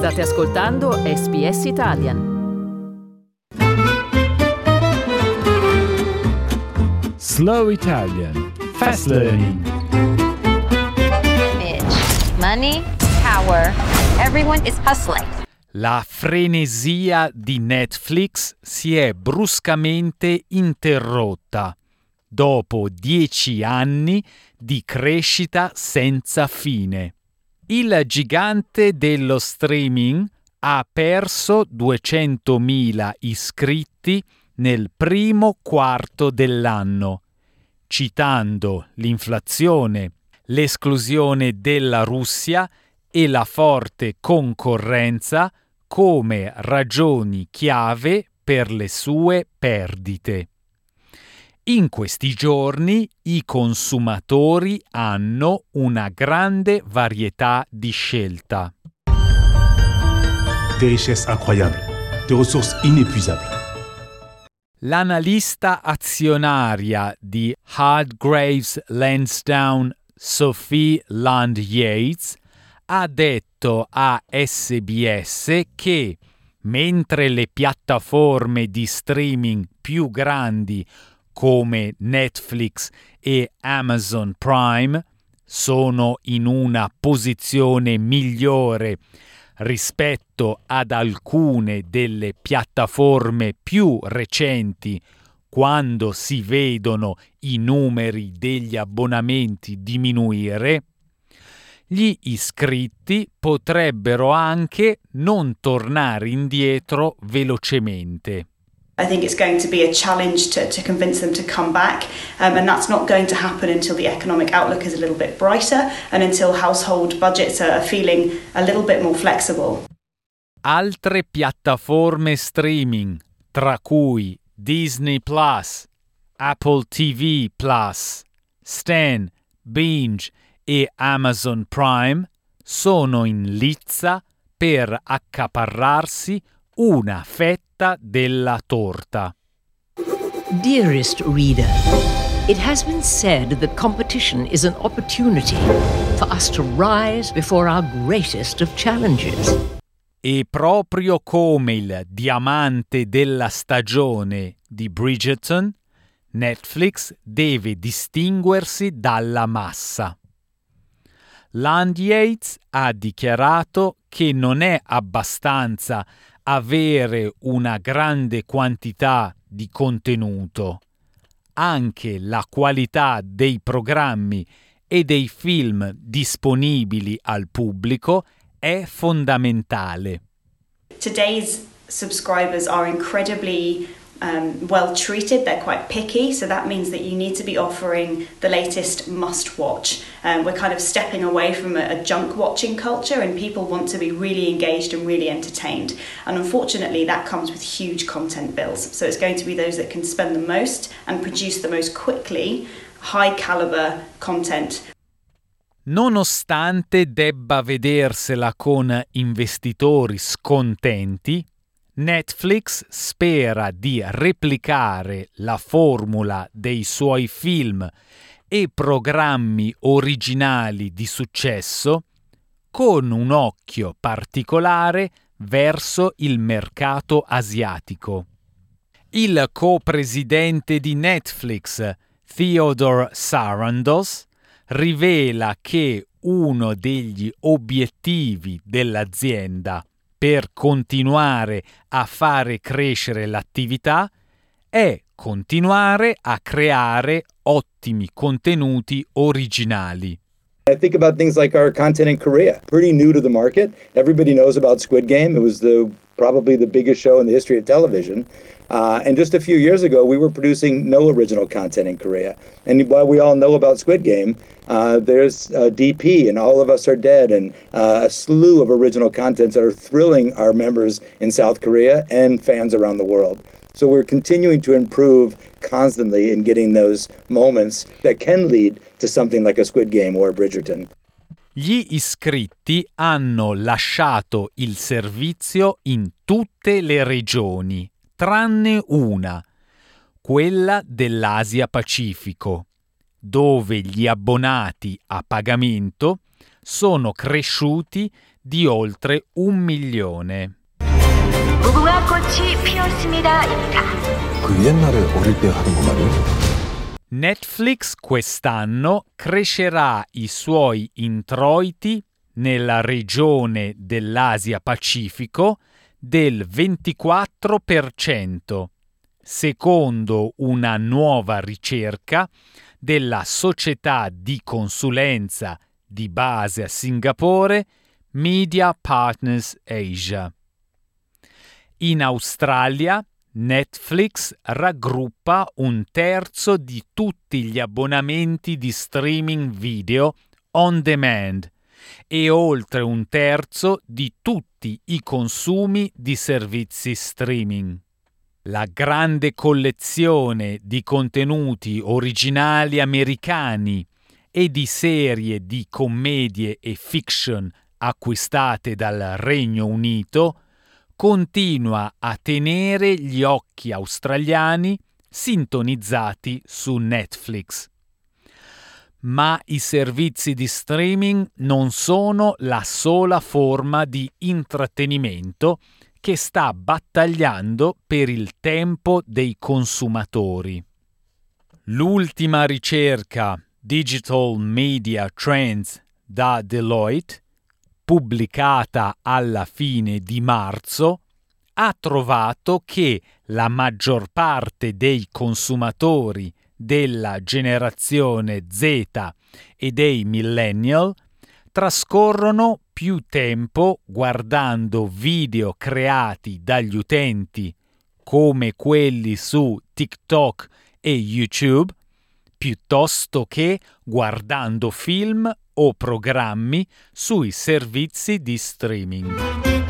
State ascoltando SBS Italian. Slow Italian Fast Learning money, power. Everyone is hustling. La frenesia di Netflix si è bruscamente interrotta dopo dieci anni di crescita senza fine. Il gigante dello streaming ha perso 200.000 iscritti nel primo quarto dell'anno, citando l'inflazione, l'esclusione della Russia e la forte concorrenza come ragioni chiave per le sue perdite. In questi giorni i consumatori hanno una grande varietà di scelta. Des richesses incroyables, des ressources inépuisables. L'analista azionaria di Hardgraves Lansdowne Sophie Land Yates ha detto a SBS che mentre le piattaforme di streaming più grandi come Netflix e Amazon Prime sono in una posizione migliore rispetto ad alcune delle piattaforme più recenti quando si vedono i numeri degli abbonamenti diminuire, gli iscritti potrebbero anche non tornare indietro velocemente. I think it's going to be a challenge to, to convince them to come back, um, and that's not going to happen until the economic outlook is a little bit brighter and until household budgets are feeling a little bit more flexible. Altre piattaforme streaming, tra cui Disney Plus, Apple TV Plus, Stan, Binge e Amazon Prime, sono in lizza per accaparrarsi una fetta della torta. Dearest reader, it has been said that competition is an opportunity for us to rise before our greatest of challenges. E proprio come il diamante della stagione di Bridgerton, Netflix deve distinguersi dalla massa. Land Yates ha dichiarato che non è abbastanza avere una grande quantità di contenuto. Anche la qualità dei programmi e dei film disponibili al pubblico è fondamentale. Today's subscribers are incredibly um, well treated, they're quite picky, so that means that you need to be offering the latest must watch. Um, we're kind of stepping away from a, a, junk watching culture, and people want to be really engaged and really entertained. And unfortunately, that comes with huge content bills. So it's going to be those that can spend the most and produce the most quickly high caliber content. Nonostante debba vedersela con investitori scontenti, Netflix spera di replicare la formula dei suoi film e programmi originali di successo con un occhio particolare verso il mercato asiatico. Il co-presidente di Netflix, Theodore Sarandos, rivela che uno degli obiettivi dell'azienda per continuare a fare crescere l'attività è continuare a creare ottimi contenuti originali. I think about things like our content in Korea, pretty new to the market. Everybody knows about Squid Game. It was the probably the biggest show in the history of television. Uh, and just a few years ago, we were producing no original content in Korea. And while we all know about Squid Game, uh, there's uh, DP and All of Us Are Dead and uh, a slew of original contents that are thrilling our members in South Korea and fans around the world. So we're continuing to improve constantly in getting those moments that can lead to something like a Squid Game or Bridgerton. Gli iscritti hanno lasciato il servizio in tutte le regioni tranne una, quella dell'Asia Pacifico, dove gli abbonati a pagamento sono cresciuti di oltre un milione. 무궁화 꽃이 피었습니다입니다. 그 옛날에 어릴 때 하던 거 말이야? Netflix quest'anno crescerà i suoi introiti nella regione dell'Asia Pacifico del 24%, secondo una nuova ricerca della società di consulenza di base a Singapore Media Partners Asia. In Australia Netflix raggruppa un terzo di tutti gli abbonamenti di streaming video on demand e oltre un terzo di tutti i consumi di servizi streaming. La grande collezione di contenuti originali americani e di serie di commedie e fiction acquistate dal Regno Unito continua a tenere gli occhi australiani sintonizzati su Netflix. Ma i servizi di streaming non sono la sola forma di intrattenimento che sta battagliando per il tempo dei consumatori. L'ultima ricerca Digital Media Trends da Deloitte pubblicata alla fine di marzo, ha trovato che la maggior parte dei consumatori della generazione Z e dei millennial trascorrono più tempo guardando video creati dagli utenti come quelli su TikTok e YouTube piuttosto che guardando film o programmi sui servizi di streaming.